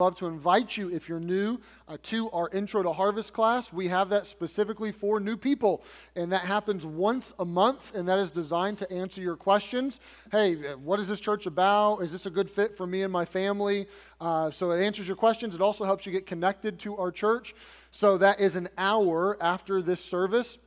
love to invite you, if you're new, uh, to our Intro to Harvest class. We have that specifically for new people, and that happens once a month, and that is designed to answer your questions. Hey, what is this church about? Is this a good fit for me and my family? Uh, so it answers your questions. It also helps you get connected to our church. So that is an hour after this service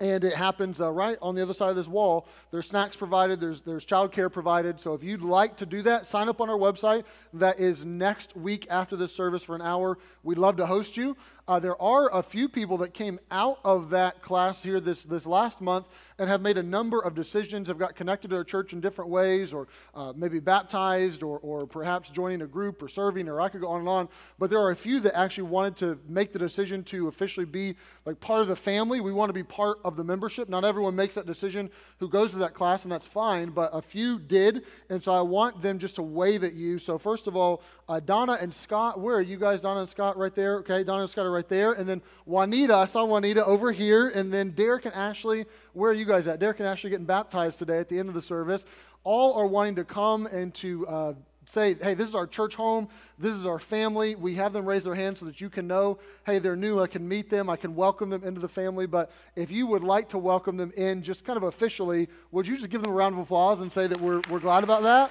and it happens uh, right on the other side of this wall. There's snacks provided, there's, there's childcare provided. So if you'd like to do that, sign up on our website. That is next week after this service for an hour. We'd love to host you. Uh, there are a few people that came out of that class here this, this last month and have made a number of decisions, have got connected to our church in different ways, or uh, maybe baptized, or, or perhaps joining a group or serving, or I could go on and on. But there are a few that actually wanted to make the decision to officially be like part of the family. We want to be part of the membership. Not everyone makes that decision who goes to that class, and that's fine, but a few did. And so I want them just to wave at you. So, first of all, uh, Donna and Scott, where are you guys, Donna and Scott, right there? Okay, Donna and Scott are right there. And then Juanita, I saw Juanita over here. And then Derek and Ashley, where are you guys at? Derek and Ashley getting baptized today at the end of the service. All are wanting to come and to uh, say, hey, this is our church home. This is our family. We have them raise their hands so that you can know, hey, they're new. I can meet them. I can welcome them into the family. But if you would like to welcome them in just kind of officially, would you just give them a round of applause and say that we're, we're glad about that?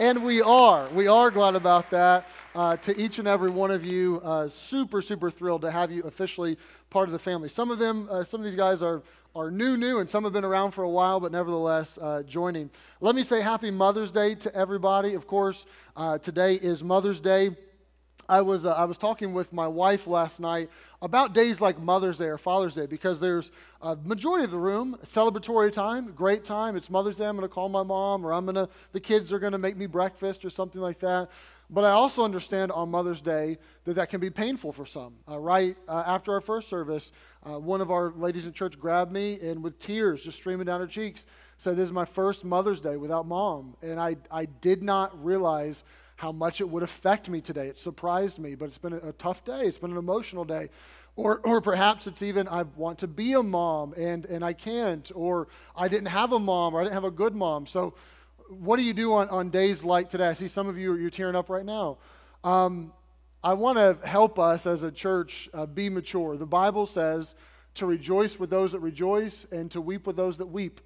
And we are. We are glad about that. Uh, to each and every one of you, uh, super, super thrilled to have you officially part of the family. Some of them, uh, some of these guys are, are new, new, and some have been around for a while, but nevertheless uh, joining. Let me say happy Mother's Day to everybody. Of course, uh, today is Mother's Day. I was, uh, I was talking with my wife last night about days like Mother's Day or Father's Day because there's a majority of the room, celebratory time, great time. It's Mother's Day. I'm going to call my mom, or I'm going to, the kids are going to make me breakfast or something like that. But I also understand on Mother's Day that that can be painful for some. Uh, right uh, after our first service, uh, one of our ladies in church grabbed me and with tears just streaming down her cheeks said, This is my first Mother's Day without mom. And I, I did not realize how much it would affect me today. It surprised me, but it's been a tough day. It's been an emotional day. Or, or perhaps it's even I want to be a mom and, and I can't, or I didn't have a mom, or I didn't have a good mom. So, what do you do on, on days like today? I see some of you, you're tearing up right now. Um, I want to help us as a church uh, be mature. The Bible says to rejoice with those that rejoice and to weep with those that weep.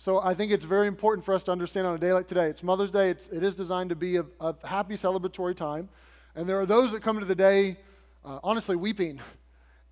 So I think it's very important for us to understand on a day like today. It's Mother's Day. It's, it is designed to be a, a happy celebratory time. And there are those that come to the day, uh, honestly, weeping.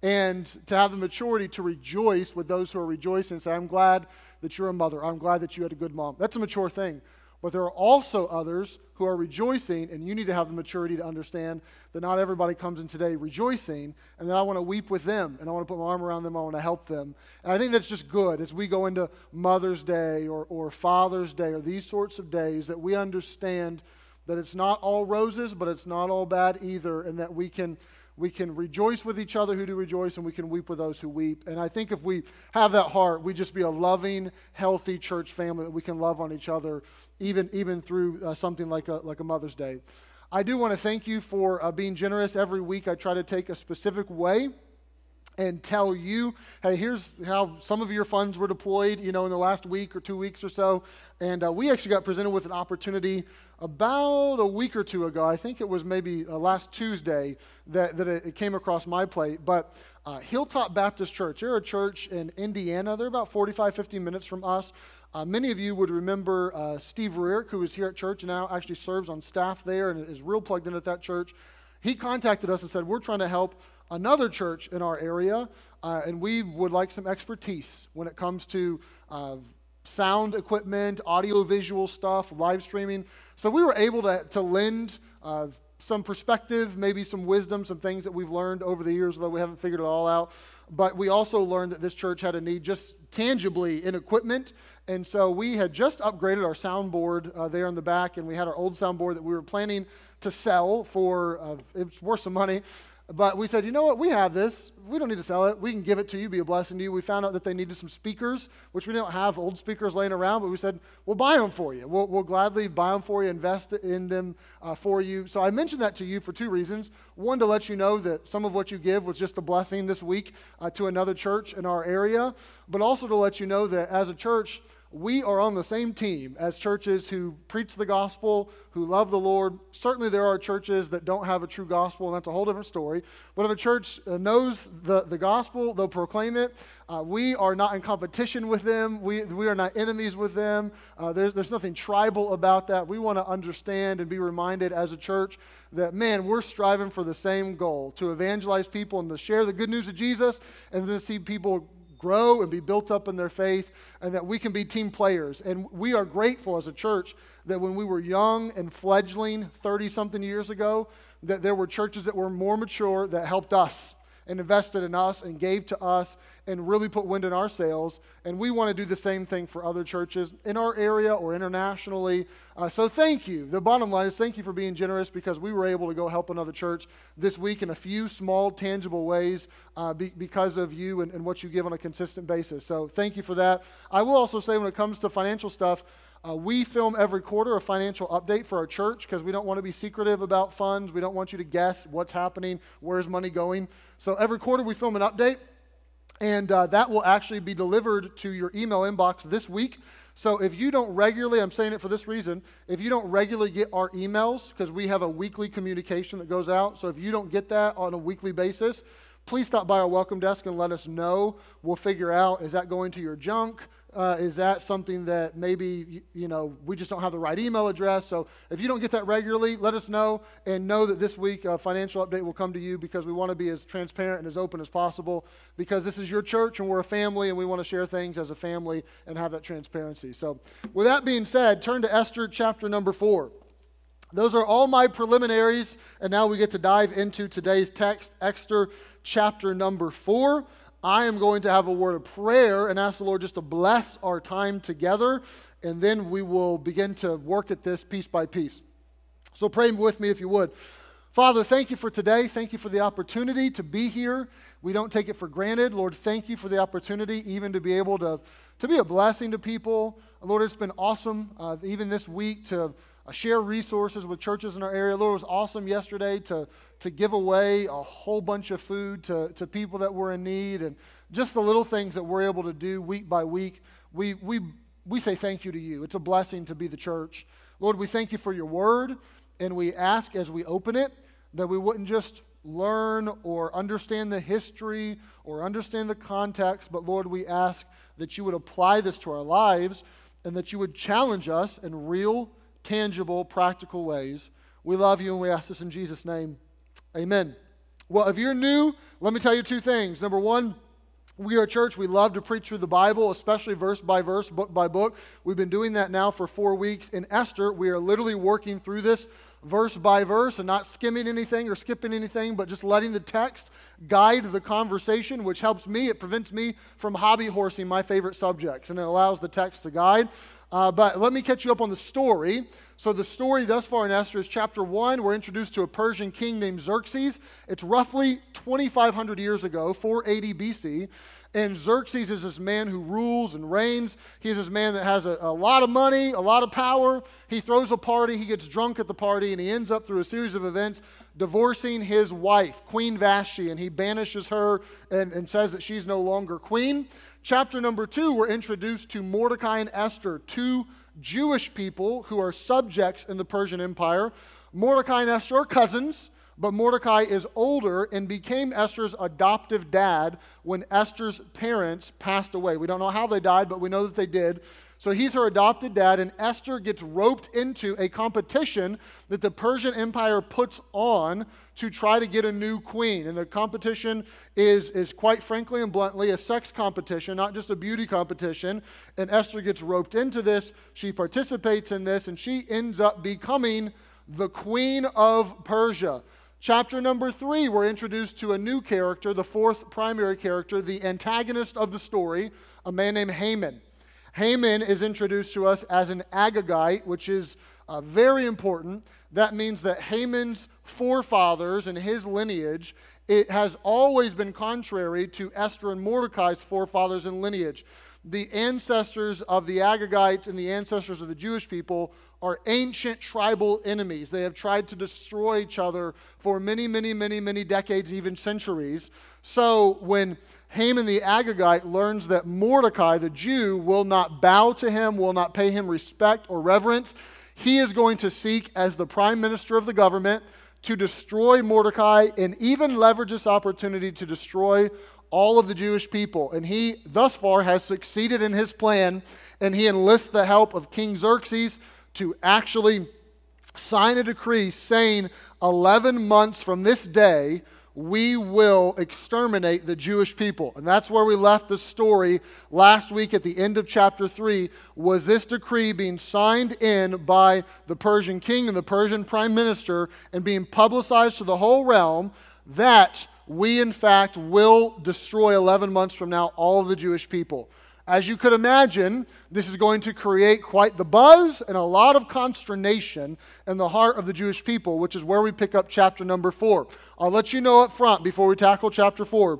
And to have the maturity to rejoice with those who are rejoicing and say, I'm glad that you're a mother. I'm glad that you had a good mom. That's a mature thing. But there are also others who are rejoicing, and you need to have the maturity to understand that not everybody comes in today rejoicing, and that I want to weep with them, and I want to put my arm around them, I want to help them. And I think that's just good as we go into Mother's Day or, or Father's Day or these sorts of days that we understand that it's not all roses, but it's not all bad either, and that we can we can rejoice with each other who do rejoice, and we can weep with those who weep. And I think if we have that heart, we just be a loving, healthy church family that we can love on each other, even, even through uh, something like a, like a Mother's Day. I do want to thank you for uh, being generous. Every week I try to take a specific way and tell you, hey, here's how some of your funds were deployed, you know, in the last week or two weeks or so. And uh, we actually got presented with an opportunity about a week or two ago. I think it was maybe uh, last Tuesday that, that it, came across my plate. But uh, Hilltop Baptist Church, they're a church in Indiana. They're about 45, 50 minutes from us. Uh, many of you would remember uh, Steve Rearick, who is here at church and now actually serves on staff there and is real plugged in at that church. He contacted us and said, We're trying to help another church in our area, uh, and we would like some expertise when it comes to uh, sound equipment, audio visual stuff, live streaming. So we were able to, to lend uh, some perspective, maybe some wisdom, some things that we've learned over the years, although we haven't figured it all out. But we also learned that this church had a need just tangibly in equipment. And so we had just upgraded our soundboard uh, there in the back, and we had our old soundboard that we were planning to sell for, uh, it's worth some money. But we said, you know what? We have this. We don't need to sell it. We can give it to you, be a blessing to you. We found out that they needed some speakers, which we don't have old speakers laying around, but we said, we'll buy them for you. We'll, we'll gladly buy them for you, invest in them uh, for you. So I mentioned that to you for two reasons. One, to let you know that some of what you give was just a blessing this week uh, to another church in our area, but also to let you know that as a church, we are on the same team as churches who preach the gospel, who love the Lord. Certainly, there are churches that don't have a true gospel, and that's a whole different story. But if a church uh, knows the, the gospel, they'll proclaim it. Uh, we are not in competition with them, we, we are not enemies with them. Uh, there's, there's nothing tribal about that. We want to understand and be reminded as a church that, man, we're striving for the same goal to evangelize people and to share the good news of Jesus and then see people grow and be built up in their faith, and that we can be team players. And we are grateful as a church that when we were young and fledgling 30 something years ago, that there were churches that were more mature that helped us and invested in us and gave to us and really put wind in our sails. And we want to do the same thing for other churches in our area or internationally. Uh, so thank you. The bottom line is thank you for being generous because we were able to go help another church this week in a few small, tangible ways uh, be, because of you and, and what you give on a consistent basis. So thank you for that. I will also say when it comes to financial stuff, uh, we film every quarter a financial update for our church because we don't want to be secretive about funds. We don't want you to guess what's happening, where's money going. So every quarter we film an update, and uh, that will actually be delivered to your email inbox this week. So if you don't regularly, I'm saying it for this reason, if you don't regularly get our emails, because we have a weekly communication that goes out, so if you don't get that on a weekly basis, please stop by our welcome desk and let us know. We'll figure out is that going to your junk? Uh, is that something that maybe, you know, we just don't have the right email address? So if you don't get that regularly, let us know and know that this week a financial update will come to you because we want to be as transparent and as open as possible because this is your church and we're a family and we want to share things as a family and have that transparency. So with that being said, turn to Esther chapter number four. Those are all my preliminaries, and now we get to dive into today's text, Esther chapter number four. I am going to have a word of prayer and ask the Lord just to bless our time together, and then we will begin to work at this piece by piece. So pray with me if you would. Father, thank you for today. Thank you for the opportunity to be here. We don't take it for granted. Lord, thank you for the opportunity even to be able to, to be a blessing to people. Lord, it's been awesome, uh, even this week, to share resources with churches in our area. Lord, it was awesome yesterday to, to give away a whole bunch of food to, to people that were in need and just the little things that we're able to do week by week. We, we, we say thank you to you. It's a blessing to be the church. Lord, we thank you for your word, and we ask as we open it that we wouldn't just learn or understand the history or understand the context, but Lord, we ask that you would apply this to our lives and that you would challenge us in real tangible, practical ways. We love you and we ask this in Jesus' name. Amen. Well, if you're new, let me tell you two things. Number one, we are a church. We love to preach through the Bible, especially verse by verse, book by book. We've been doing that now for four weeks. In Esther, we are literally working through this verse by verse and not skimming anything or skipping anything, but just letting the text guide the conversation, which helps me. It prevents me from hobby horsing my favorite subjects, and it allows the text to guide. Uh, but let me catch you up on the story. So, the story thus far in Esther is chapter 1. We're introduced to a Persian king named Xerxes. It's roughly 2,500 years ago, 480 BC. And Xerxes is this man who rules and reigns. He's this man that has a, a, lot of money, a lot of power. He throws a party, he gets drunk at the party, and he ends up through a series of events divorcing his wife, Queen Vashti, and he banishes her and, and says that she's no longer queen. Chapter number two, we're introduced to Mordecai and Esther, two Jewish people who are subjects in the Persian Empire. Mordecai and Esther are cousins, but Mordecai is older and became Esther's adoptive dad when Esther's parents passed away. We don't know how they died, but we know that they did. So he's her adopted dad, and Esther gets roped into a competition that the Persian Empire puts on to try to get a new queen. And the competition is, is quite frankly and bluntly a sex competition, not just a beauty competition. And Esther gets roped into this. She participates in this, and she ends up becoming the queen of Persia. Chapter number three, we're introduced to a new character, the fourth primary character, the antagonist of the story, a man named Haman. Haman is introduced to us as an Agagite, which is uh, very important. That means that Haman's forefathers and his lineage, it has always been contrary to Esther and Mordecai's forefathers and lineage. the ancestors of the Agagites and the ancestors of the Jewish people are ancient tribal enemies. They have tried to destroy each other for many, many, many, many decades, even centuries. So when Haman the Agagite learns that Mordecai, the Jew, will not bow to him, will not pay him respect or reverence, he is going to seek, as the prime minister of the government, to destroy Mordecai and even leverage this opportunity to destroy all of the Jewish people. And he, thus far, has succeeded in his plan, and he enlists the help of King Xerxes to actually sign a decree saying 11 months from this day, we will exterminate the Jewish people. And that's where we left the story last week at the end of chapter 3 was this decree being signed in by the Persian king and the Persian prime minister and being publicized to the whole realm that we in fact will destroy 11 months from now all of the Jewish people. As you could imagine, this is going to create quite the buzz and a lot of consternation in the heart of the Jewish people, which is where we pick up chapter number four. I'll let you know up front before we tackle chapter four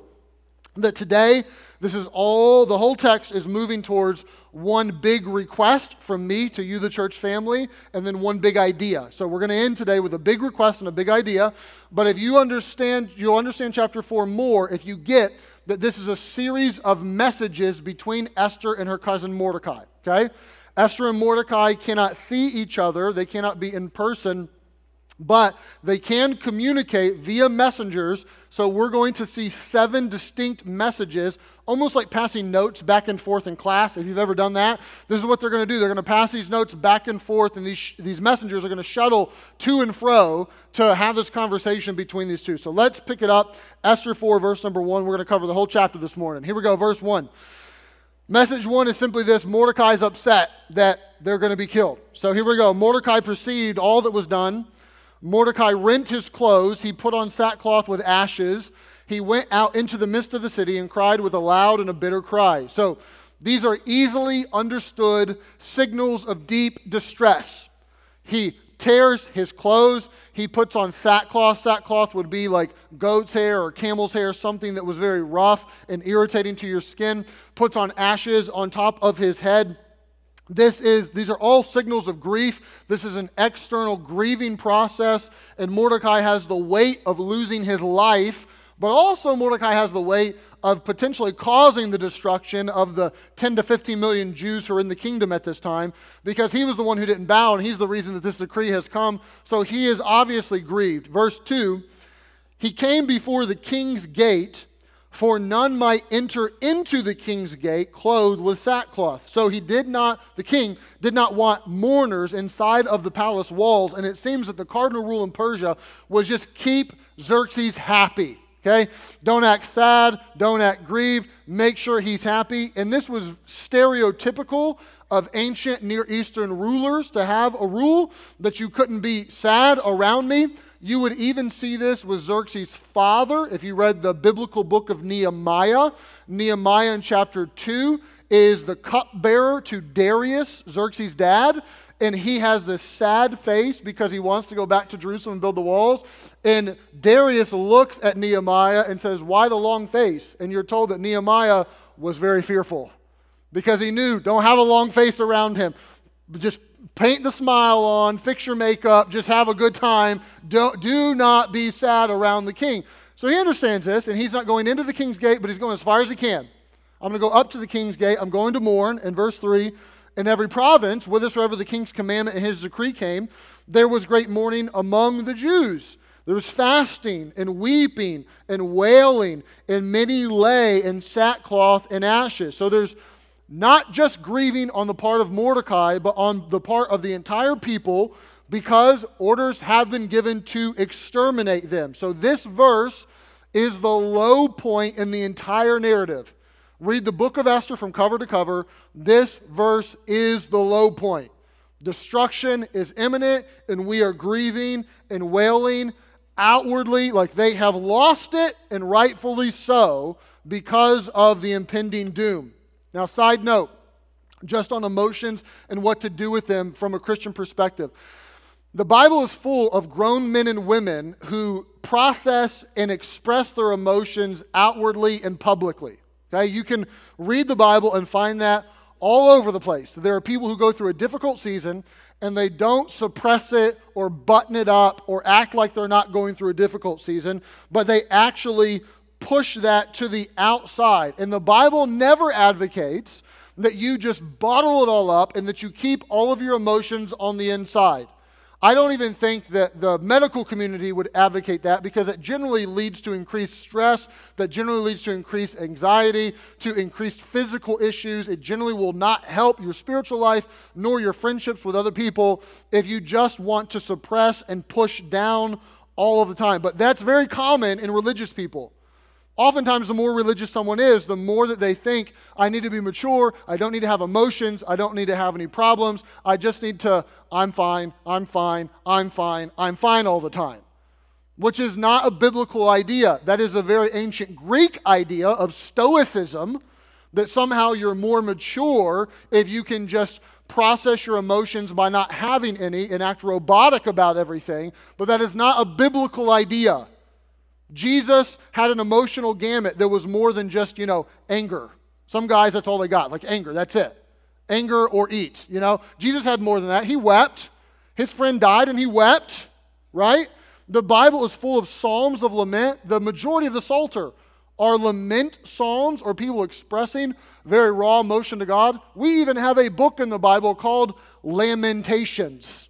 that today, this is all, the whole text is moving towards one big request from me to you, the church family, and then one big idea. So we're going to end today with a big request and a big idea. But if you understand, you'll understand chapter 4 more if you get that this is a series of messages between Esther and her cousin Mordecai. Okay? Esther and Mordecai cannot see each other, they cannot be in person, but they can communicate via messengers. So we're going to see seven distinct messages, almost like passing notes back and forth in class. If you've ever done that, this is what they're going to do. They're going to pass these notes back and forth, and these, these messengers are going to shuttle to and fro to have this conversation between these two. So let's pick it up. Esther 4, verse number 1. We're going to cover the whole chapter this morning. Here we go, verse 1. Message one is simply this Mordecai's upset that they're going to be killed. So here we go. Mordecai perceived all that was done Mordecai rent his clothes. He put on sackcloth with ashes. He went out into the midst of the city and cried with a loud and a bitter cry. So these are easily understood signals of deep distress. He tears his clothes. He puts on sackcloth. Sackcloth would be like goat's hair or camel's hair, something that was very rough and irritating to your skin. Puts on ashes on top of his head. This is, these are all signals of grief. This is an external grieving process, and Mordecai has the weight of losing his life, but also Mordecai has the weight of potentially causing the destruction of the 10 to 15 million Jews who are in the kingdom at this time, because he was the one who didn't bow, and he's the reason that this decree has come. So he is obviously grieved. Verse 2 He came before the king's gate for none might enter into the king's gate clothed with sackcloth. So he did not, the king did not want mourners inside of the palace walls. And it seems that the cardinal rule in Persia was just keep Xerxes happy. Okay? Don't act sad, don't act grieved, make sure he's happy. And this was stereotypical of ancient Near Eastern rulers to have a rule that you couldn't be sad around me. You would even see this with Xerxes' father. If you read the biblical book of Nehemiah, Nehemiah in chapter 2 is the cupbearer to Darius, Xerxes' dad. And he has this sad face because he wants to go back to Jerusalem and build the walls. And Darius looks at Nehemiah and says, Why the long face? And you're told that Nehemiah was very fearful because he knew, don't have a long face around him. Just paint the smile on, fix your makeup, just have a good time. Don't, do not be sad around the king. So he understands this, and he's not going into the king's gate, but he's going as far as he can. I'm going to go up to the king's gate. I'm going to mourn. In verse 3, in every province, whithersoever the king's commandment and his decree came, there was great mourning among the Jews. There was fasting and weeping and wailing, and many lay in sackcloth and ashes. So there's not just grieving on the part of Mordecai, but on the part of the entire people because orders have been given to exterminate them. So this verse is the low point in the entire narrative. Read the book of Esther from cover to cover. This verse is the low point. Destruction is imminent, and we are grieving and wailing outwardly like they have lost it, and rightfully so, because of the impending doom. Now, side note, just on emotions and what to do with them from a Christian perspective. The Bible is full of grown men and women who process and express their emotions outwardly and publicly. Okay, you can read the Bible and find that all over the place. There are people who go through a difficult season and they don't suppress it or button it up or act like they're not going through a difficult season, but they actually push that to the outside. And the Bible never advocates that you just bottle it all up and that you keep all of your emotions on the inside. I don't even think that the medical community would advocate that because it generally leads to increased stress, that generally leads to increased anxiety, to increased physical issues. It generally will not help your spiritual life nor your friendships with other people if you just want to suppress and push down all of the time. But that's very common in religious people. Oftentimes, the more religious someone is, the more that they think, I need to be mature, I don't need to have emotions, I don't need to have any problems, I just need to, I'm fine, I'm fine, I'm fine, I'm fine all the time. Which is not a biblical idea. That is a very ancient Greek idea of Stoicism, that somehow you're more mature if you can just process your emotions by not having any and act robotic about everything. But that is not a biblical idea. Jesus had an emotional gamut that was more than just, you know, anger. Some guys, that's all they got, like anger, that's it. Anger or eat, you know. Jesus had more than that. He wept. His friend died and he wept, right? The Bible is full of psalms of lament. The majority of the Psalter are lament psalms or people expressing very raw emotion to God. We even have a book in the Bible called Lamentations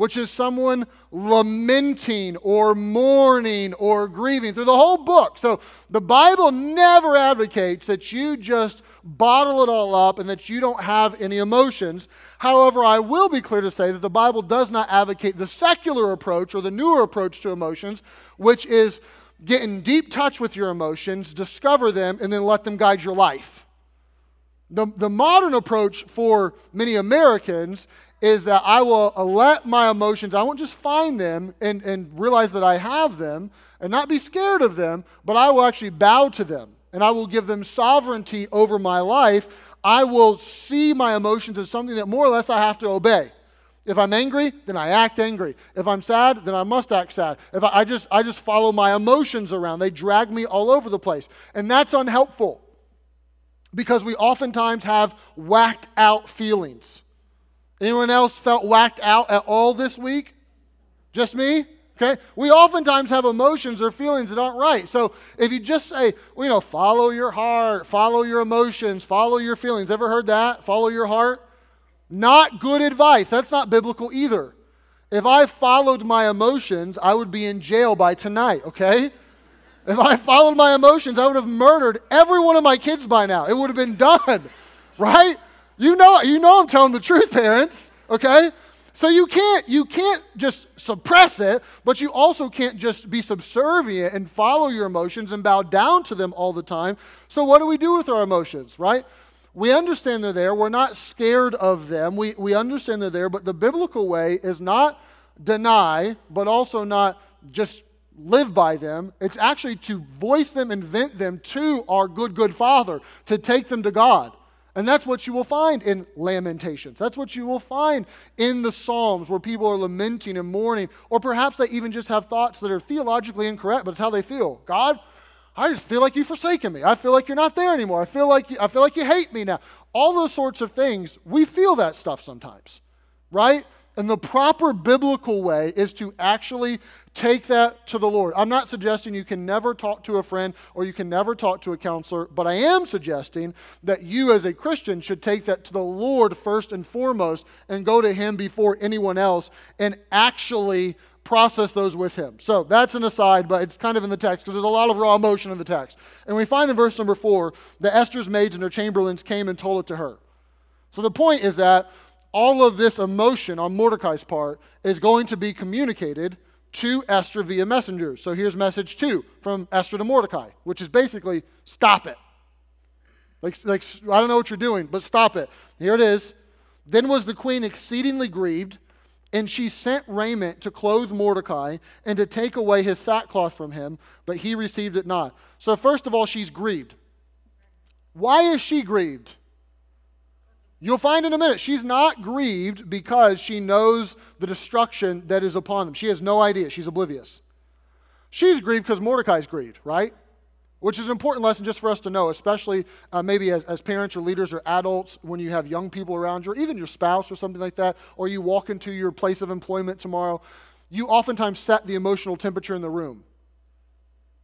which is someone lamenting or mourning or grieving through the whole book. So the Bible never advocates that you just bottle it all up and that you don't have any emotions. However, I will be clear to say that the Bible does not advocate the secular approach or the newer approach to emotions, which is get in deep touch with your emotions, discover them, and then let them guide your life. The, the modern approach for many Americans is that I will let my emotions, I won't just find them and, and realize that I have them and not be scared of them, but I will actually bow to them and I will give them sovereignty over my life. I will see my emotions as something that more or less I have to obey. If I'm angry, then I act angry. If I'm sad, then I must act sad. If I, I just I just follow my emotions around, they drag me all over the place, and that's unhelpful because we oftentimes have whacked out feelings. Anyone else felt whacked out at all this week? Just me? Okay? We oftentimes have emotions or feelings that aren't right. So if you just say, you know, follow your heart, follow your emotions, follow your feelings. Ever heard that? Follow your heart? Not good advice. That's not biblical either. If I followed my emotions, I would be in jail by tonight, okay? If I followed my emotions, I would have murdered every one of my kids by now. It would have been done, right? You know, you know I'm telling the truth, parents, okay? So you can't you can't just suppress it, but you also can't just be subservient and follow your emotions and bow down to them all the time. So what do we do with our emotions, right? We understand they're there. We're not scared of them. We, we understand they're there, but the biblical way is not deny, but also not just live by them. It's actually to voice them and vent them to our good, good Father, to take them to God. And that's what you will find in Lamentations. That's what you will find in the Psalms where people are lamenting and mourning. Or perhaps they even just have thoughts that are theologically incorrect, but it's how they feel. God, I just feel like you've forsaken me. I feel like you're not there anymore. I feel like you, I feel like you hate me now. All those sorts of things, we feel that stuff sometimes, right? And the proper biblical way is to actually take that to the Lord. I'm not suggesting you can never talk to a friend or you can never talk to a counselor, but I am suggesting that you as a Christian should take that to the Lord first and foremost and go to Him before anyone else and actually process those with Him. So that's an aside, but it's kind of in the text because there's a lot of raw emotion in the text. And we find in verse number four that Esther's maids and her chamberlains came and told it to her. So the point is that all of this emotion on Mordecai's part is going to be communicated to Esther via messengers. So here's message two from Esther to Mordecai, which is basically stop it. Like, like I don't know what you're doing, but stop it. Here it is. Then was the queen exceedingly grieved, and she sent raiment to clothe Mordecai and to take away his sackcloth from him, but he received it not. So, first of all, she's grieved. Why is she grieved? You'll find in a minute, she's not grieved because she knows the destruction that is upon them. She has no idea. She's oblivious. She's grieved because Mordecai's grieved, right? which is an important lesson just for us to know, especially uh, maybe as, as parents or leaders or adults when you have young people around you, or even your spouse or something like that, or you walk into your place of employment tomorrow. You oftentimes set the emotional temperature in the room.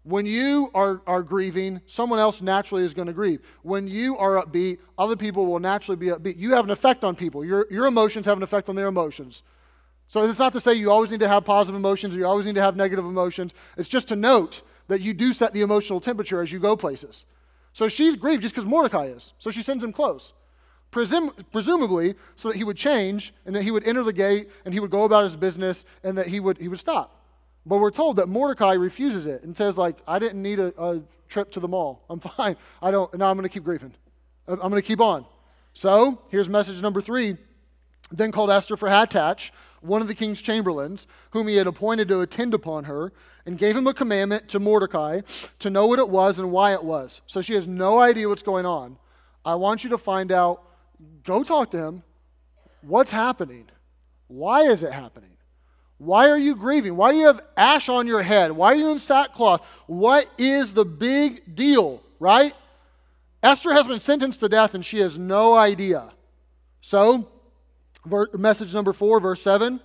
When you are, are grieving, someone else naturally is going to grieve. When you are upbeat, other people will naturally be upbeat. You have an effect on people. Your, your emotions have an effect on their emotions. So it's not to say you always need to have positive emotions or you always need to have negative emotions. It's just to note that you do set the emotional temperature as you go places. So she's grieved just because Mordecai is. So she sends him clothes. Presum- presumably, so that he would change and that he would enter the gate and he would go about his business and that he would, he would stop. But we're told that Mordecai refuses it and says, like, I didn't need a, a trip to the mall. I'm fine. I don't, now I'm going to keep grieving. I'm going to keep on. So here's message number three. Then called Esther for Hatach, one of the king's chamberlains, whom he had appointed to attend upon her, and gave him a commandment to Mordecai to know what it was and why it was. So she has no idea what's going on. I want you to find out. Go talk to him. What's happening? Why is it happening? Why are you grieving? Why do you have ash on your head? Why are you in sackcloth? What is the big deal, right? Esther has been sentenced to death and she has no idea. So, message number four, verse 7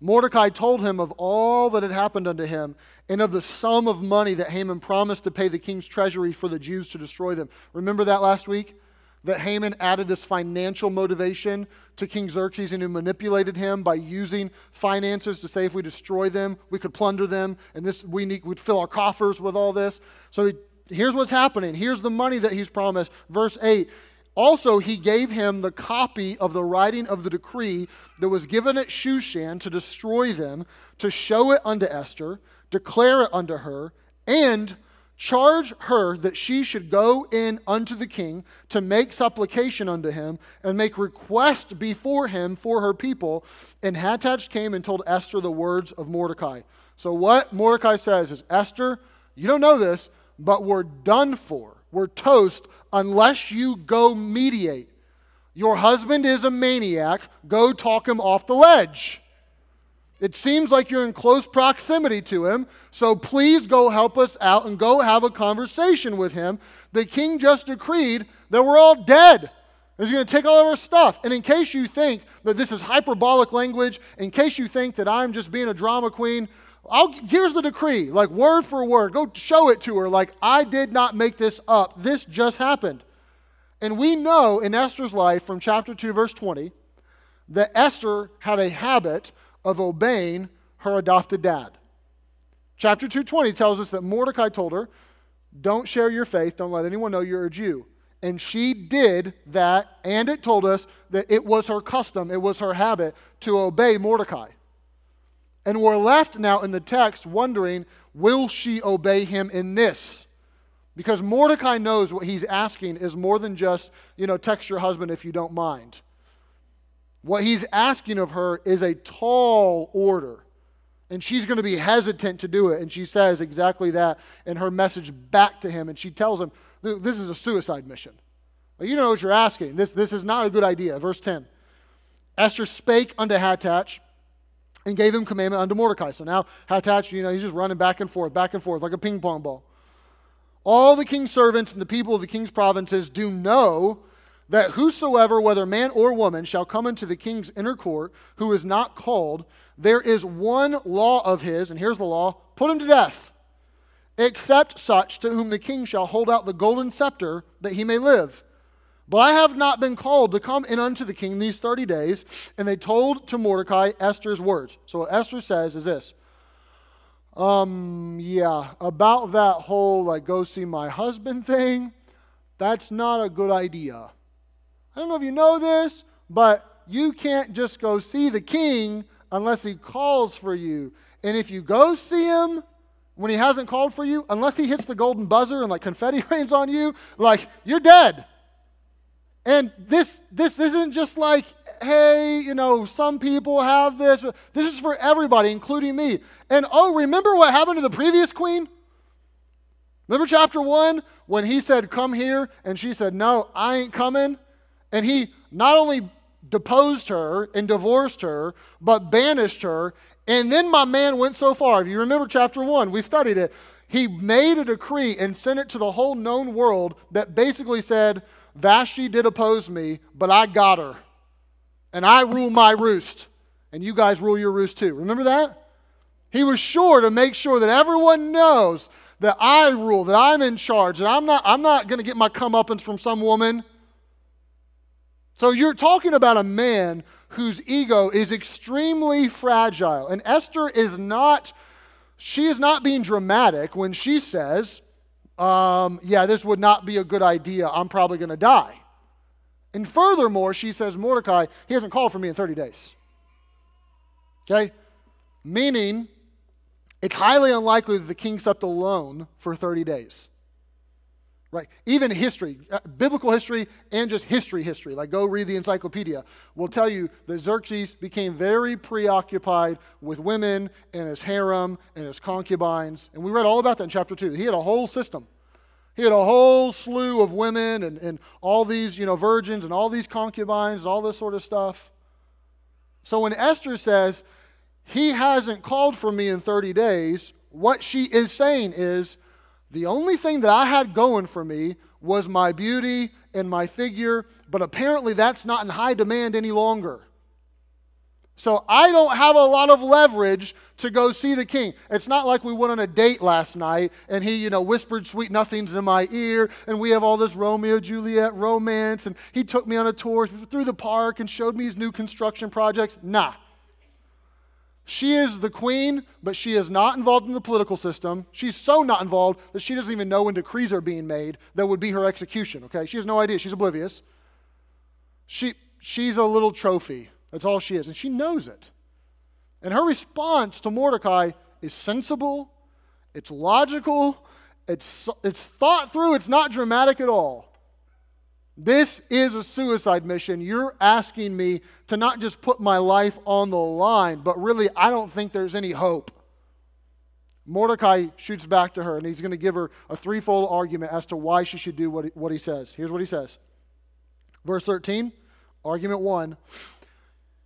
Mordecai told him of all that had happened unto him and of the sum of money that Haman promised to pay the king's treasury for the Jews to destroy them. Remember that last week? That Haman added this financial motivation to King Xerxes and who manipulated him by using finances to say if we destroy them, we could plunder them, and this we need, would fill our coffers with all this. So he, here's what's happening. Here's the money that he's promised. Verse 8. Also, he gave him the copy of the writing of the decree that was given at Shushan to destroy them, to show it unto Esther, declare it unto her, and charge her that she should go in unto the king to make supplication unto him and make request before him for her people. And Hatach came and told Esther the words of Mordecai. So, what Mordecai says is, Esther, you don't know this, but we're done for. We're toast unless you go mediate. Your husband is a maniac. Go talk him off the ledge. It seems like you're in close proximity to him, so please go help us out and go have a conversation with him. The king just decreed that we're all dead. He's going to take all of our stuff. And in case you think that this is hyperbolic language, in case you think that I'm just being a drama queen, I'll, here's the decree, like word for word. Go show it to her, like I did not make this up. This just happened. And we know in Esther's life from chapter 2, verse 20, that Esther had a habit of obeying her adopted dad. Chapter 220 tells us that Mordecai told her, Don't share your faith, don't let anyone know you're a Jew. And she did that, and it told us that it was her custom, it was her habit to obey Mordecai. And we're left now in the text wondering, will she obey him in this? Because Mordecai knows what he's asking is more than just, you know, text your husband if you don't mind. What he's asking of her is a tall order. And she's going to be hesitant to do it. And she says exactly that in her message back to him. And she tells him, This is a suicide mission. You know what you're asking. This, this is not a good idea. Verse 10 Esther spake unto Hatach and gave him commandment unto Mordecai. So now Hatach, you know, he's just running back and forth, back and forth, like a ping pong ball. All the king's servants and the people of the king's provinces do know that whosoever, whether man or woman, shall come into the king's inner court who is not called, there is one law of his, and here's the law put him to death, except such to whom the king shall hold out the golden scepter that he may live. But I have not been called to come in unto the king these 30 days. And they told to Mordecai Esther's words. So what Esther says is this Um, yeah, about that whole like go see my husband thing, that's not a good idea. I don't know if you know this, but you can't just go see the king unless he calls for you. And if you go see him when he hasn't called for you, unless he hits the golden buzzer and like confetti rains on you, like you're dead. And this this isn't just like, hey, you know, some people have this. This is for everybody, including me. And oh, remember what happened to the previous queen? Remember chapter one when he said, Come here, and she said, No, I ain't coming. And he not only deposed her and divorced her, but banished her. And then my man went so far. If you remember chapter one, we studied it. he made a decree and sent it to the whole known world that basically said, Vashti did oppose me, but I got her. And I rule my roost. And you guys rule your roost too. Remember that? He was sure to make sure that everyone knows that I rule, that I'm in charge, that I'm not, I'm not going to get my comeuppance from some woman. So you're talking about a man whose ego is extremely fragile. And Esther is not, she is not being dramatic when she says, um, yeah, this would not be a good idea. I'm probably going to die. And furthermore, she says, Mordecai, he hasn't called for me in 30 days. Okay? Meaning, it's highly unlikely that the king slept alone for 30 days. Right? Even history, uh, biblical history and just history history, like go read the encyclopedia, will tell you that Xerxes became very preoccupied with women and his harem and his concubines. And we read all about that in chapter 2. He had a whole system. He had a whole slew of women and, and all these, you know, virgins and all these concubines and all this sort of stuff. So when Esther says, he hasn't called for me in 30 days, what she is saying is, the only thing that I had going for me was my beauty and my figure, but apparently that's not in high demand any longer. So I don't have a lot of leverage to go see the king. It's not like we went on a date last night and he, you know, whispered sweet nothings in my ear and we have all this Romeo Juliet romance and he took me on a tour through the park and showed me his new construction projects. Nah. She is the queen, but she is not involved in the political system. She's so not involved that she doesn't even know when decrees are being made that would be her execution, okay? She has no idea. She's oblivious. She, she's a little trophy. That's all she is. And she knows it. And her response to Mordecai is sensible, it's logical, it's, it's thought through, it's not dramatic at all. This is a suicide mission. You're asking me to not just put my life on the line, but really, I don't think there's any hope. Mordecai shoots back to her, and he's going to give her a threefold argument as to why she should do what he, what he says. Here's what he says Verse 13, argument one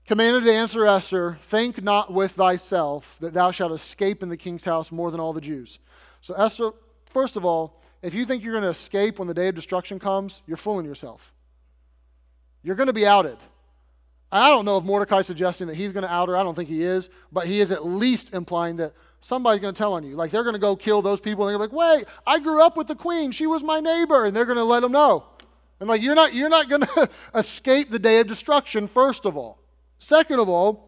commanded to answer Esther, Think not with thyself that thou shalt escape in the king's house more than all the Jews. So, Esther, first of all, if you think you're going to escape when the day of destruction comes, you're fooling yourself. You're going to be outed. I don't know if Mordecai's suggesting that he's going to out her. I don't think he is, but he is at least implying that somebody's going to tell on you. Like they're going to go kill those people, and they're like, "Wait, I grew up with the queen. She was my neighbor," and they're going to let them know. And like you're not you're not going to escape the day of destruction. First of all, second of all,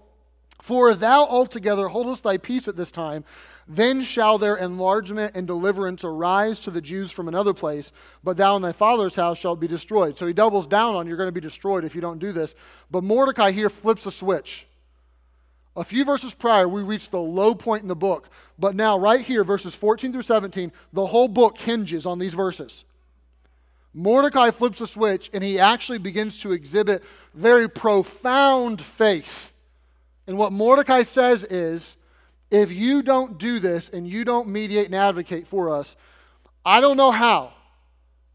for if thou altogether holdest thy peace at this time, then shall their enlargement and deliverance arise to the Jews from another place, but thou and thy father's house shalt be destroyed. So he doubles down on you're going to be destroyed if you don't do this. But Mordecai here flips a switch. A few verses prior, we reached the low point in the book. But now, right here, verses 14 through 17, the whole book hinges on these verses. Mordecai flips a switch and he actually begins to exhibit very profound faith and what Mordecai says is if you don't do this and you don't mediate and advocate for us, I don't know how,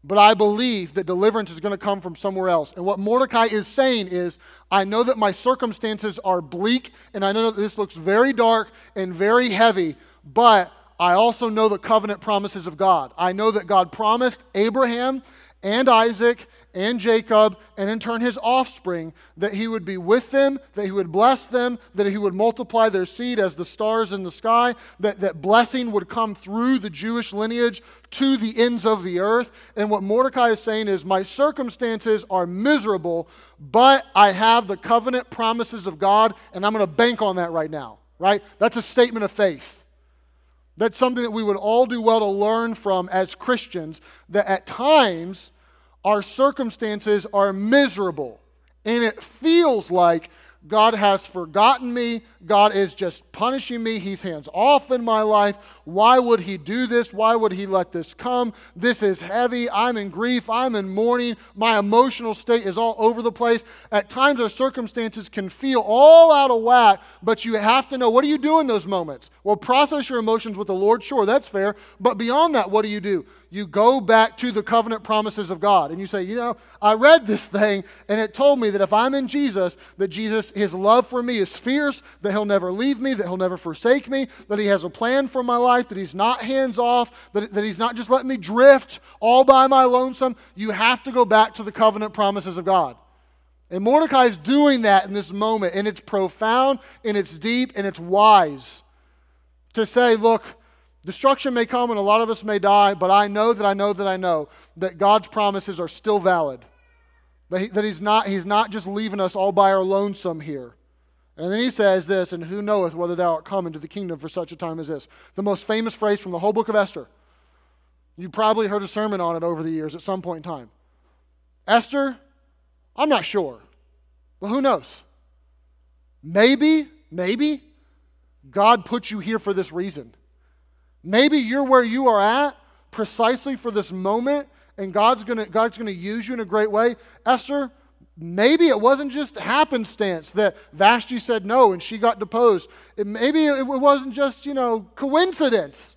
but I believe that deliverance is going to come from somewhere else. And what Mordecai is saying is, I know that my circumstances are bleak, and I know that this looks very dark and very heavy, but I also know the covenant promises of God. I know that God promised Abraham and Isaac and Jacob, and in turn his offspring, that he would be with them, that he would bless them, that he would multiply their seed as the stars in the sky, that, that blessing would come through the Jewish lineage to the ends of the earth. And what Mordecai is saying is, My circumstances are miserable, but I have the covenant promises of God, and I'm going to bank on that right now, right? That's a statement of faith. That's something that we would all do well to learn from as Christians, that at times, our circumstances are miserable and it feels like God has forgotten me. God is just punishing me. He's hands off in my life. Why would He do this? Why would He let this come? This is heavy. I'm in grief. I'm in mourning. My emotional state is all over the place. At times, our circumstances can feel all out of whack, but you have to know what do you do in those moments? Well, process your emotions with the Lord. Sure, that's fair. But beyond that, what do you do? You go back to the covenant promises of God and you say, you know, I read this thing and it told me that if I'm in Jesus, that Jesus his love for me is fierce, that he'll never leave me, that he'll never forsake me, that he has a plan for my life, that he's not hands off, that, that he's not just letting me drift all by my lonesome. You have to go back to the covenant promises of God. And Mordecai is doing that in this moment, and it's profound, and it's deep, and it's wise to say, look, destruction may come and a lot of us may die, but I know that I know that I know that God's promises are still valid. That, he, that he's, not, he's not just leaving us all by our lonesome here. And then he says this, and who knoweth whether thou art come into the kingdom for such a time as this? The most famous phrase from the whole book of Esther. You probably heard a sermon on it over the years at some point in time. Esther, I'm not sure, but who knows? Maybe, maybe God put you here for this reason. Maybe you're where you are at precisely for this moment, and God's gonna, God's gonna use you in a great way. Esther, maybe it wasn't just happenstance that Vashti said no and she got deposed. It, maybe it wasn't just, you know, coincidence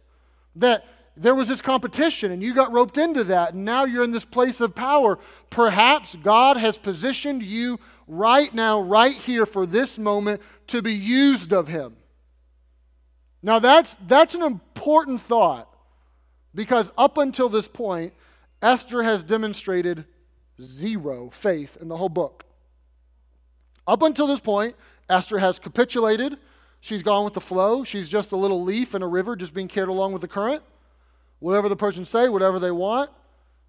that there was this competition and you got roped into that and now you're in this place of power. Perhaps God has positioned you right now, right here for this moment to be used of Him. Now, that's, that's an important thought because up until this point, Esther has demonstrated zero faith in the whole book. Up until this point, Esther has capitulated. She's gone with the flow. She's just a little leaf in a river just being carried along with the current. Whatever the person say, whatever they want.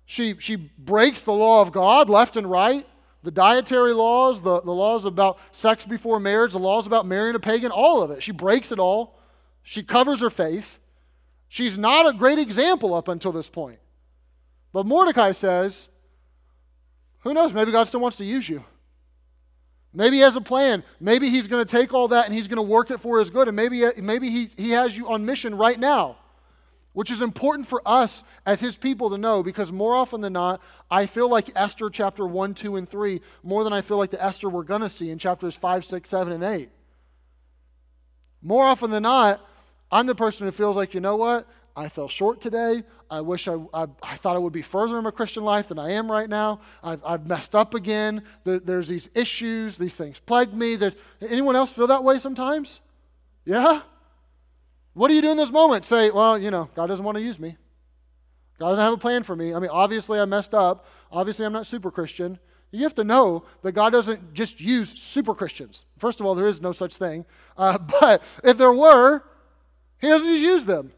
She, she breaks the law of God left and right. The dietary laws, the, the laws about sex before marriage, the laws about marrying a pagan, all of it. She breaks it all. She covers her face. She's not a great example up until this point. But Mordecai says, who knows? Maybe God still wants to use you. Maybe he has a plan. Maybe he's going to take all that and he's going to work it for his good. And maybe, maybe he, he has you on mission right now, which is important for us as his people to know because more often than not, I feel like Esther chapter 1, 2, and 3 more than I feel like the Esther we're going to see in chapters 5, 6, 7, and 8. More often than not, I'm the person who feels like, you know what? I fell short today. I wish I, I, I, thought I would be further in my Christian life than I am right now. I've, I've messed up again. There, there's these issues. These things plague me. There, anyone else feel that way sometimes? Yeah? What do you do in this moment? Say, well, you know, God doesn't want to use me. God doesn't have a plan for me. I mean, obviously I messed up. Obviously I'm not super Christian. You have to know that God doesn't just use super Christians. First of all, there is no such thing. Uh, but if there were, He doesn't just use them.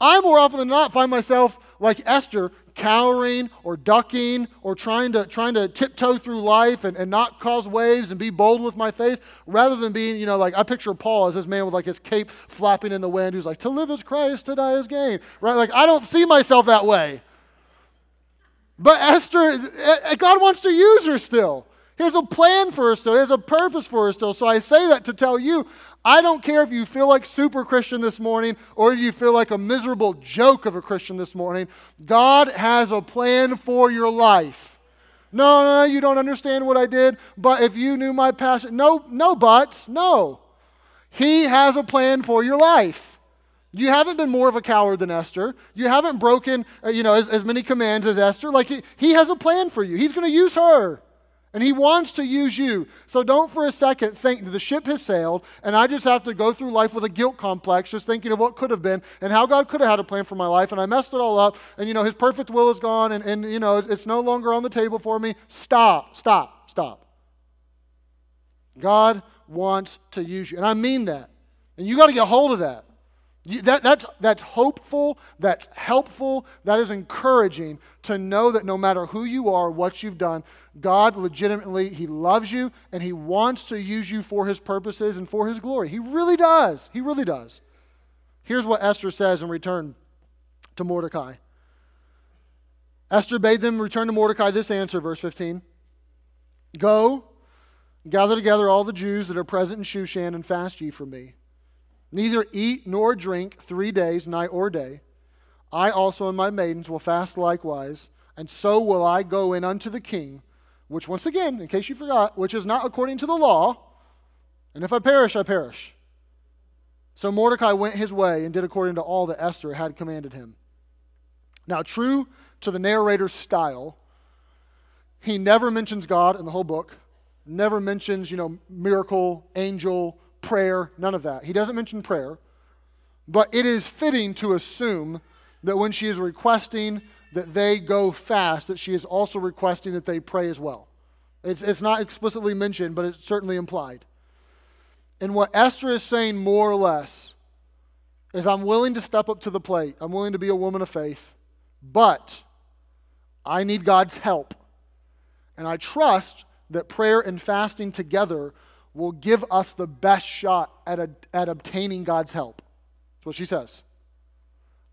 I more often than not find myself like Esther, cowering or ducking or trying to, trying to tiptoe through life and, and not cause waves and be bold with my faith rather than being, you know, like I picture Paul as this man with like his cape flapping in the wind who's like, to live is Christ, to die is gain, right? Like I don't see myself that way. But Esther, eh, eh, God wants to use her still. He has a plan for her still. He has a purpose for her still. So I say that to tell you I don't care if you feel like super Christian this morning or you feel like a miserable joke of a Christian this morning. God has a plan for your life. No, no, you don't understand what I did, but if you knew my passion, no, no buts, no. He has a plan for your life. You haven't been more of a coward than Esther. You haven't broken, uh, you know, as, as many commands as Esther. Like he, he has a plan for you. He's going to use her. And he wants to use you. So don't for a second think that the ship has sailed and I just have to go through life with a guilt complex, just thinking of what could have been and how God could have had a plan for my life. And I messed it all up. And, you know, his perfect will is gone and, and you know, it's, it's no longer on the table for me. Stop, stop, stop. God wants to use you. And I mean that. And you got to get hold of that. That, that's, that's hopeful, that's helpful, that is encouraging to know that no matter who you are, what you've done, God legitimately, He loves you and He wants to use you for His purposes and for His glory. He really does. He really does. Here's what Esther says in return to Mordecai Esther bade them return to Mordecai this answer, verse 15 Go, gather together all the Jews that are present in Shushan and fast ye for me. Neither eat nor drink three days, night or day. I also and my maidens will fast likewise, and so will I go in unto the king, which, once again, in case you forgot, which is not according to the law, and if I perish, I perish. So Mordecai went his way and did according to all that Esther had commanded him. Now, true to the narrator's style, he never mentions God in the whole book. never mentions, you know, miracle, angel, prayer, none of that. He doesn't mention prayer. But it is fitting to assume that when she is requesting that they go fast, that she is also requesting that they pray as well. It's, it's not explicitly mentioned, but it's certainly implied. And what Esther is saying more or less is I'm willing to step up to the plate. I'm willing to be a woman of faith, but I need God's help. And I trust that prayer and fasting together will give us the best shot at, a, at obtaining God's help. That's what she says.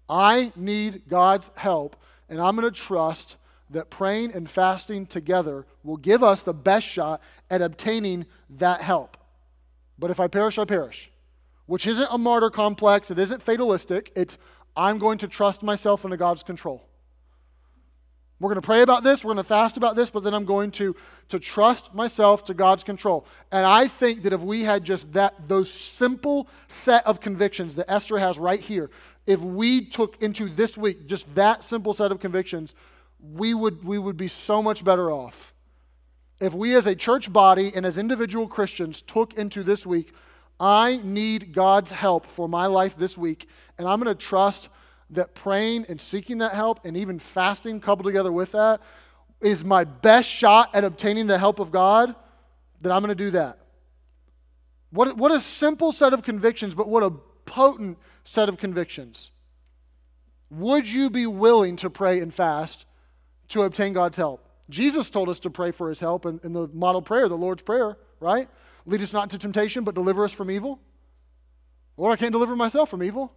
I need God's help, and I'm going to trust that praying and fasting together will give us the best shot at obtaining that help. But if I perish, I perish, which isn't a martyr complex, it isn't fatalistic. It's I'm going to trust myself into God's control. We're going to pray about this, we're going to fast about this, but then I'm going to, to trust myself to God's control. And I think that if we had just that those simple set of convictions that Esther has right here, if we took into this week just that simple set of convictions, we would, we would be so much better off. If we as a church body and as individual Christians took into this week, I need God's help for my life this week, and I'm going to trust that praying and seeking that help and even fasting coupled together with that is my best shot at obtaining the help of God, then I'm going to do that. What, what a simple set of convictions, but what a potent set of convictions. Would you be willing to pray and fast to obtain God's help? Jesus told us to pray for his help in, in the model prayer, the Lord's Prayer, right? Lead us not into temptation, but deliver us from evil. Lord, I can't deliver myself from evil.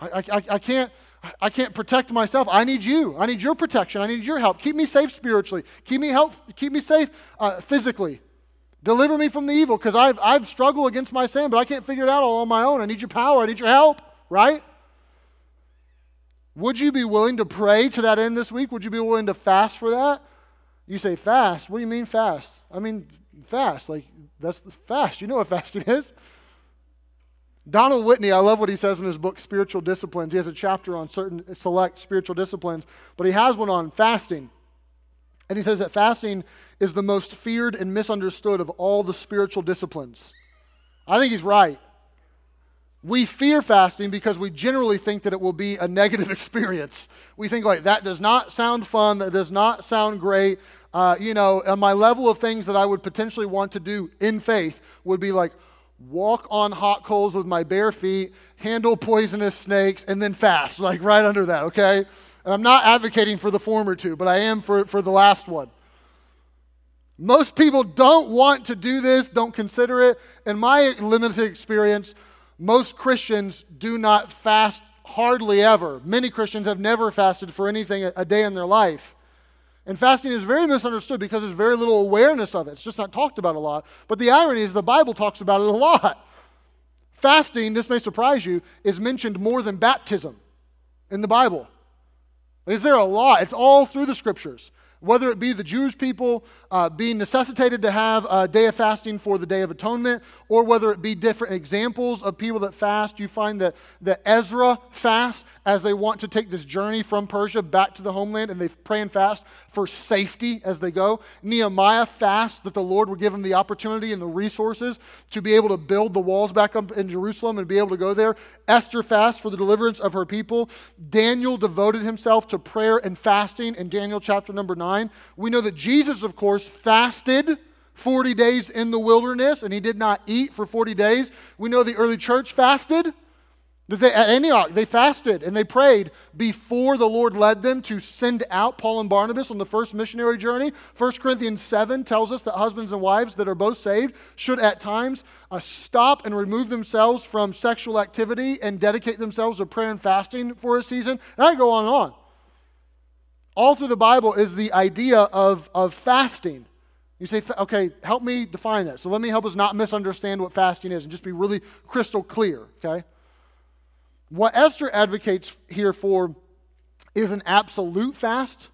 I, I, I, can't, I can't protect myself. I need you. I need your protection. I need your help. Keep me safe spiritually. Keep me, help, keep me safe uh, physically. Deliver me from the evil because I've, I've struggled against my sin, but I can't figure it out all on my own. I need your power. I need your help, right? Would you be willing to pray to that end this week? Would you be willing to fast for that? You say fast. What do you mean fast? I mean fast. Like that's fast. You know what fasting is. Donald Whitney, I love what he says in his book, Spiritual Disciplines. He has a chapter on certain select spiritual disciplines, but he has one on fasting. And he says that fasting is the most feared and misunderstood of all the spiritual disciplines. I think he's right. We fear fasting because we generally think that it will be a negative experience. We think, like, that does not sound fun, that does not sound great. Uh, you know, and my level of things that I would potentially want to do in faith would be like, walk on hot coals with my bare feet, handle poisonous snakes, and then fast, like right under that, okay? And I'm not advocating for the former two, but I am for, for the last one. Most people don't want to do this, don't consider it. In my limited experience, most Christians do not fast hardly ever. Many Christians have never fasted for anything a day in their life. And fasting is very misunderstood because there's very little awareness of it. It's just not talked about a lot. But the irony is the Bible talks about it a lot. Fasting, this may surprise you, is mentioned more than baptism in the Bible. Is there a lot? It's all through the scriptures whether it be the Jewish people uh, being necessitated to have a day of fasting for the Day of Atonement, or whether it be different examples of people that fast. You find that, that Ezra fasts as they want to take this journey from Persia back to the homeland, and they pray and fast for safety as they go. Nehemiah fasts that the Lord would give him the opportunity and the resources to be able to build the walls back up in Jerusalem and be able to go there. Esther fasts for the deliverance of her people. Daniel devoted himself to prayer and fasting in Daniel chapter number 9. 9. We know that Jesus, of course, fasted 40 days in the wilderness and he did not eat for 40 days. We know the early church fasted. That they, at Antioch, they fasted and they prayed before the Lord led them to send out Paul and Barnabas on the first missionary journey. 1 Corinthians 7 tells us that husbands and wives that are both saved should at times uh, stop and remove themselves from sexual activity and dedicate themselves to prayer and fasting for a season. And I go on and on all through the Bible is the idea of, of fasting. You say, okay, help me define that. So let me help us not misunderstand what fasting is and just be really crystal clear, okay? What Esther advocates here for is an absolute fast.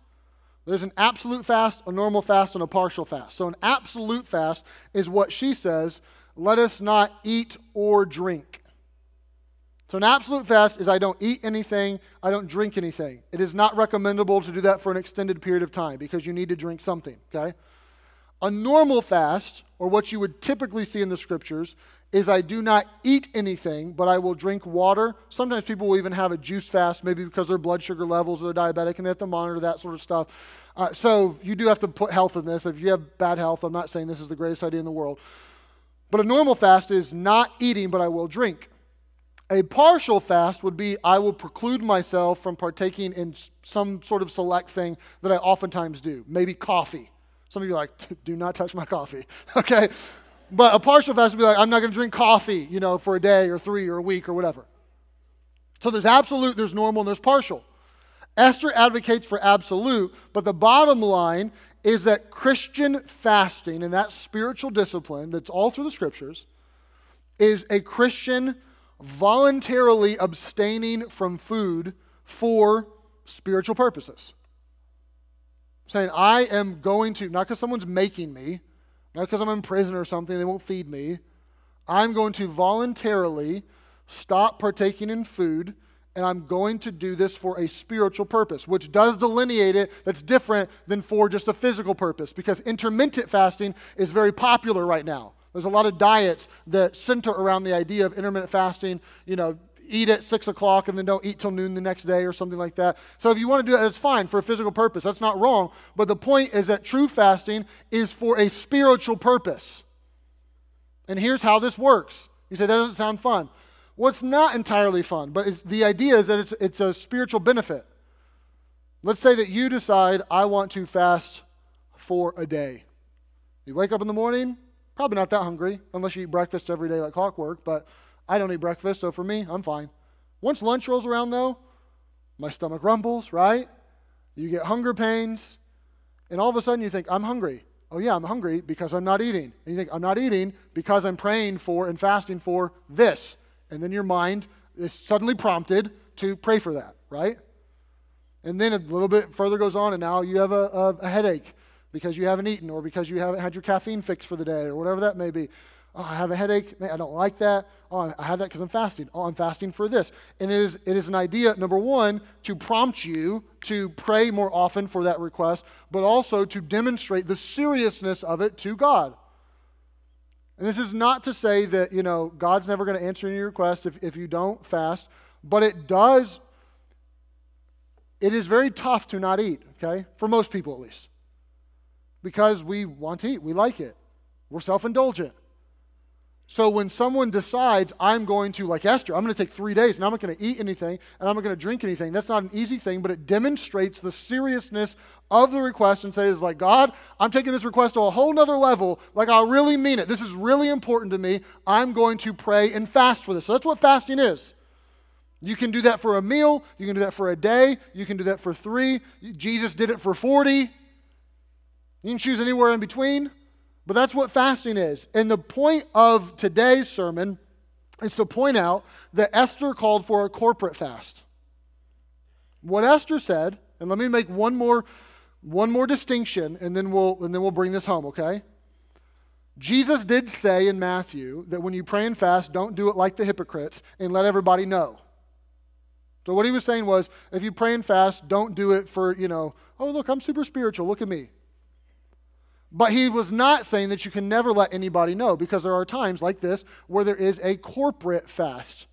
There's an absolute fast, a normal fast, and a partial fast. So an absolute fast is what she says let us not eat or drink. So, an absolute fast is I don't eat anything, I don't drink anything. It is not recommendable to do that for an extended period of time because you need to drink something, okay? A normal fast, or what you would typically see in the scriptures, is I do not eat anything, but I will drink water. Sometimes people will even have a juice fast, maybe because their blood sugar levels are diabetic and they have to monitor that sort of stuff. Uh, so you do have to put health in this. If you have bad health, I'm not saying this is the greatest idea in the world. But a normal fast is not eating, but I will drink. A partial fast would be I will preclude myself from partaking in some sort of select thing that I oftentimes do, maybe coffee. Some of you are like, do not touch my coffee. okay? But a partial fast would be like, I'm not going to drink coffee, you know, for a day or three or a week or whatever. So there's absolute, there's normal, and there's partial. Esther advocates for absolute, but the bottom line is that Christian fasting and that spiritual discipline that's all through the scriptures is a Christian voluntarily abstaining from food for spiritual purposes. Saying, I am going to, not because someone's making me, not because I'm in prison or something, they won't feed me. I'm going to voluntarily stop partaking in food and I'm going to do this for a spiritual purpose, which does delineate it that's different than for just a physical purpose because intermittent fasting is very popular right now. There's a lot of diets that center around the idea of intermittent fasting, you know, eat at six o'clock and then don't eat till noon the next day or something like that. So if you want to do that, that's fine for a physical purpose. That's not wrong. But the point is that true fasting is for a spiritual purpose. And here's how this works. You say that doesn't sound fun. Well, it's not entirely fun, but the idea is that it's, it's a spiritual benefit. Let's say that you decide, I want to fast for a day. You wake up in the morning, probably not that hungry, unless you eat breakfast every day like clockwork, but I don't eat breakfast, so for me, I'm fine. Once lunch rolls around, though, my stomach rumbles, right? You get hunger pains, and all of a sudden you think, I'm hungry. Oh, yeah, I'm hungry because I'm not eating. And you think, I'm not eating because I'm praying for and fasting for this. And then your mind is suddenly prompted to pray for that, right? And then a little bit further goes on, and now you have a, a, a headache because you haven't eaten or because you haven't had your caffeine fix for the day or whatever that may be. Oh, I have a headache. I don't like that. Oh, I have that because I'm fasting. Oh, I'm fasting for this. And it is, it is an idea, number one, to prompt you to pray more often for that request, but also to demonstrate the seriousness of it to God. And this is not to say that, you know, God's never going to answer any request if, if you don't fast, but it does, it is very tough to not eat, okay? For most people at least. Because we want to eat, we like it, we're self indulgent. So when someone decides, I'm going to, like Esther, I'm going to take three days and I'm not going to eat anything and I'm not going to drink anything, that's not an easy thing, but it demonstrates the seriousness of the request and says, like, God, I'm taking this request to a whole nother level. Like, I really mean it. This is really important to me. I'm going to pray and fast for this. So that's what fasting is. You can do that for a meal. You can do that for a day. You can do that for three. Jesus did it for 40. You can choose anywhere in between. But that's what fasting is. And the point of today's sermon is to point out that Esther called for a corporate fast. What Esther said, and let me make one more, one more distinction, and then we'll and then we'll bring this home, okay? Jesus did say in Matthew that when you pray and fast, don't do it like the hypocrites and let everybody know. So what he was saying was, if you pray and fast, don't do it for, you know, oh look, I'm super spiritual, look at me. But he was not saying that you can never let anybody know because there are times like this where there is a corporate fast.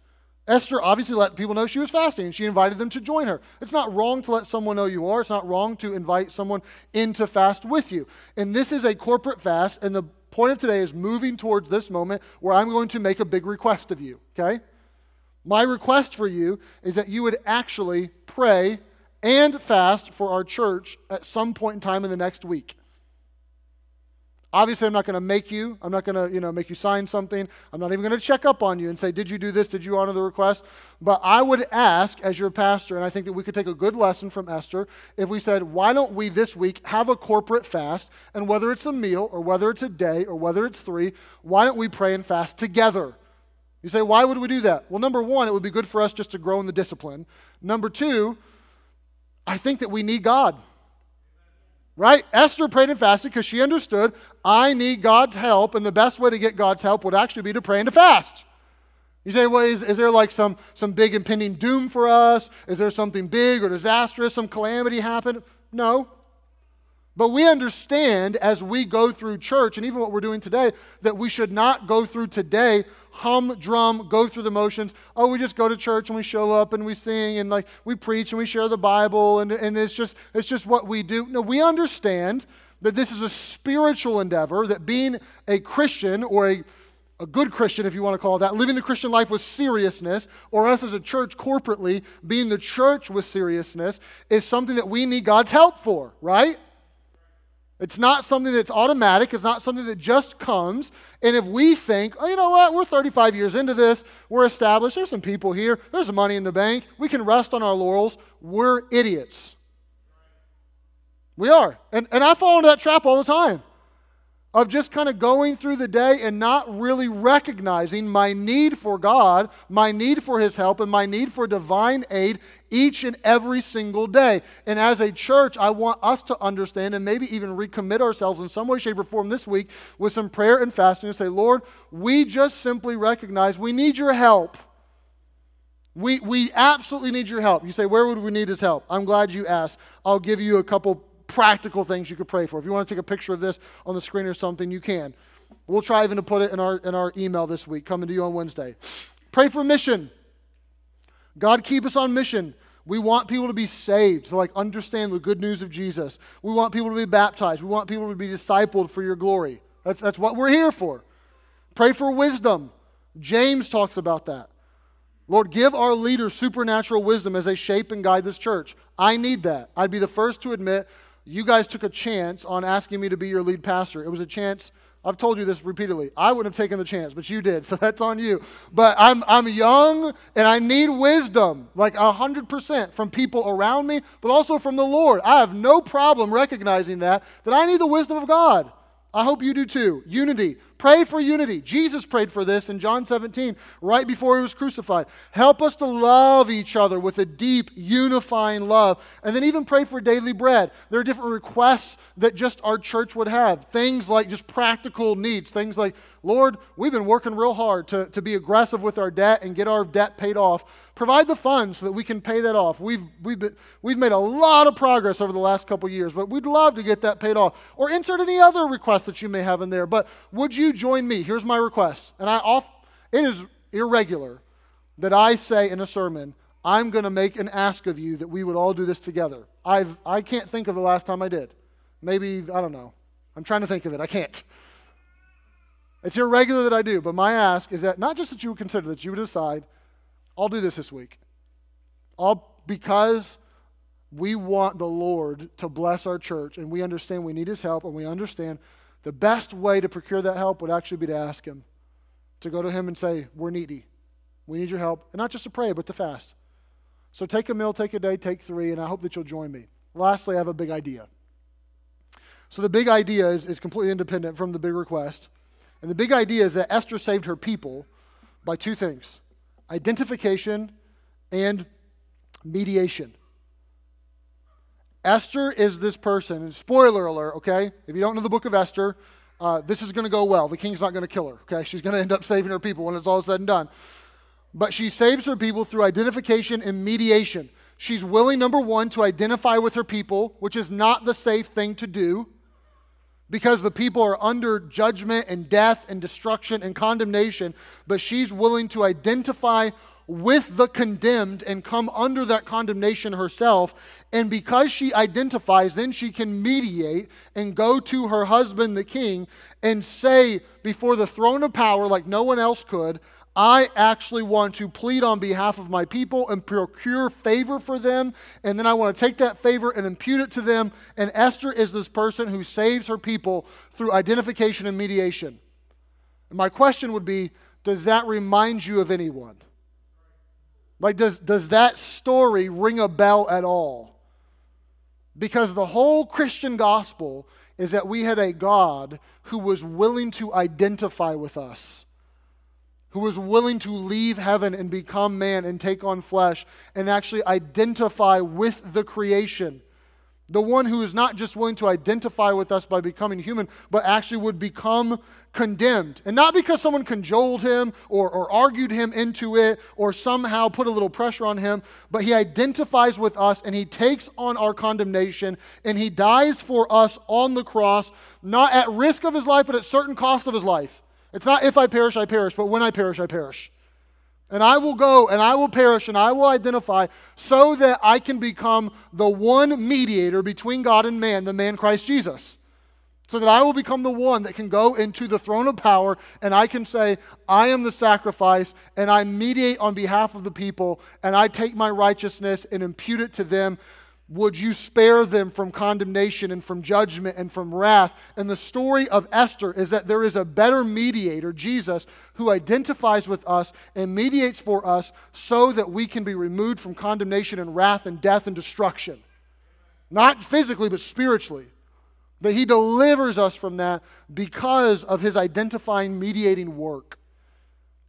Esther obviously let people know she was fasting and she invited them to join her. It's not wrong to let someone know you are. It's not wrong to invite someone in to fast with you. And this is a corporate fast, and the point of today is moving towards this moment where I'm going to make a big request of you, okay? My request for you is that you would actually pray and fast for our church at some point in time in the next week. Obviously, I'm not going to make you. I'm not going to, you know, make you sign something. I'm not even going to check up on you and say, "Did you do this? Did you honor the request?" But I would ask, as your pastor, and I think that we could take a good lesson from Esther if we said, "Why don't we this week have a corporate fast? And whether it's a meal or whether it's a day or whether it's three, why don't we pray and fast together?" You say, "Why would we do that?" Well, number one, it would be good for us just to grow in the discipline. Number two, I think that we need God right? Esther prayed and fasted because she understood I need God's help, and the best way to get God's help would actually be to pray and to fast. You say, well, is, is there like some, some big impending doom for us? Is there something big or disastrous, some calamity happen? No. But we understand as we go through church, and even what we're doing today, that we should not go through today hum, drum, go through the motions. Oh, we just go to church and we show up and we sing and like we preach and we share the Bible and, and it's just it's just what we do. No, we understand that this is a spiritual endeavor, that being a Christian or a a good Christian, if you want to call that, living the Christian life with seriousness, or us as a church corporately being the church with seriousness, is something that we need God's help for, right? It's not something that's automatic. It's not something that just comes. And if we think, oh, you know what, we're 35 years into this, we're established, there's some people here, there's money in the bank, we can rest on our laurels, we're idiots. We are. And, and I fall into that trap all the time of just kind of going through the day and not really recognizing my need for God, my need for His help, and my need for divine aid each and every single day. And as a church, I want us to understand and maybe even recommit ourselves in some way, shape, or form this week with some prayer and fasting and say, Lord, we just simply recognize we need your help. We, we absolutely need your help. You say, Where would we need his help? I'm glad you asked. I'll give you a couple practical things you could pray for. If you want to take a picture of this on the screen or something, you can. We'll try even to put it in our, in our email this week, coming to you on Wednesday. Pray for mission. God, keep us on mission. We want people to be saved, to like understand the good news of Jesus. We want people to be baptized. We want people to be discipled for your glory. That's, that's what we're here for. Pray for wisdom. James talks about that. Lord, give our leaders supernatural wisdom as they shape and guide this church. I need that. I'd be the first to admit you guys took a chance on asking me to be your lead pastor. It was a chance. I've told you this repeatedly. I wouldn't have taken the chance, but you did, so that's on you. But I'm, I'm young and I need wisdom, like 100% from people around me, but also from the Lord. I have no problem recognizing that, that I need the wisdom of God. I hope you do too. Unity. Pray for unity. Jesus prayed for this in John 17, right before he was crucified. Help us to love each other with a deep, unifying love. And then even pray for daily bread. There are different requests that just our church would have. Things like just practical needs. Things like, Lord, we've been working real hard to, to be aggressive with our debt and get our debt paid off. Provide the funds so that we can pay that off. We've, we've, been, we've made a lot of progress over the last couple years, but we'd love to get that paid off. Or insert any other request that you may have in there. But would you join me? Here's my request. And I off, it is irregular that I say in a sermon, I'm going to make an ask of you that we would all do this together. I've, I can't think of the last time I did. Maybe, I don't know. I'm trying to think of it. I can't. It's irregular that I do, but my ask is that not just that you would consider, that you would decide, I'll do this this week. I'll, because we want the Lord to bless our church and we understand we need His help and we understand the best way to procure that help would actually be to ask Him, to go to Him and say, We're needy. We need your help. And not just to pray, but to fast. So take a meal, take a day, take three, and I hope that you'll join me. Lastly, I have a big idea. So the big idea is, is completely independent from the big request. And the big idea is that Esther saved her people by two things identification and mediation. Esther is this person, and spoiler alert, okay? If you don't know the book of Esther, uh, this is going to go well. The king's not going to kill her, okay? She's going to end up saving her people when it's all said and done. But she saves her people through identification and mediation. She's willing, number one, to identify with her people, which is not the safe thing to do because the people are under judgment and death and destruction and condemnation, but she's willing to identify with the condemned and come under that condemnation herself. And because she identifies, then she can mediate and go to her husband, the king, and say before the throne of power, like no one else could, I actually want to plead on behalf of my people and procure favor for them. And then I want to take that favor and impute it to them. And Esther is this person who saves her people through identification and mediation. And my question would be Does that remind you of anyone? Like, does, does that story ring a bell at all? Because the whole Christian gospel is that we had a God who was willing to identify with us who was willing to leave heaven and become man and take on flesh and actually identify with the creation The one who is not just willing to identify with us by becoming human, but actually would become condemned. And not because someone cajoled him or, or argued him into it or somehow put a little pressure on him, but he identifies with us and he takes on our condemnation and he dies for us on the cross, not at risk of his life, but at certain cost of his life. It's not if I perish, I perish, but when I perish, I perish. And I will go and I will perish and I will identify so that I can become the one mediator between God and man, the man Christ Jesus. So that I will become the one that can go into the throne of power and I can say, I am the sacrifice and I mediate on behalf of the people and I take my righteousness and impute it to them would you spare them from condemnation and from judgment and from wrath? And the story of Esther is that there is a better mediator, Jesus, who identifies with us and mediates for us so that we can be removed from condemnation and wrath and death and destruction. Not physically, but spiritually. That he delivers us from that because of his identifying, mediating work.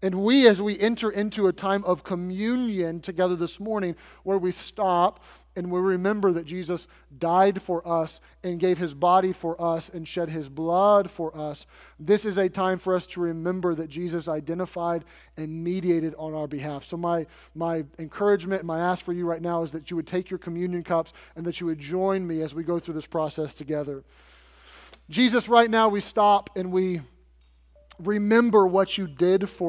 And we, as we enter into a time of communion together this morning, where we stop and we remember that Jesus died for us and gave his body for us and shed his blood for us. This is a time for us to remember that Jesus identified and mediated on our behalf. So, my, my encouragement and my ask for you right now is that you would take your communion cups and that you would join me as we go through this process together. Jesus, right now we stop and we remember what you did for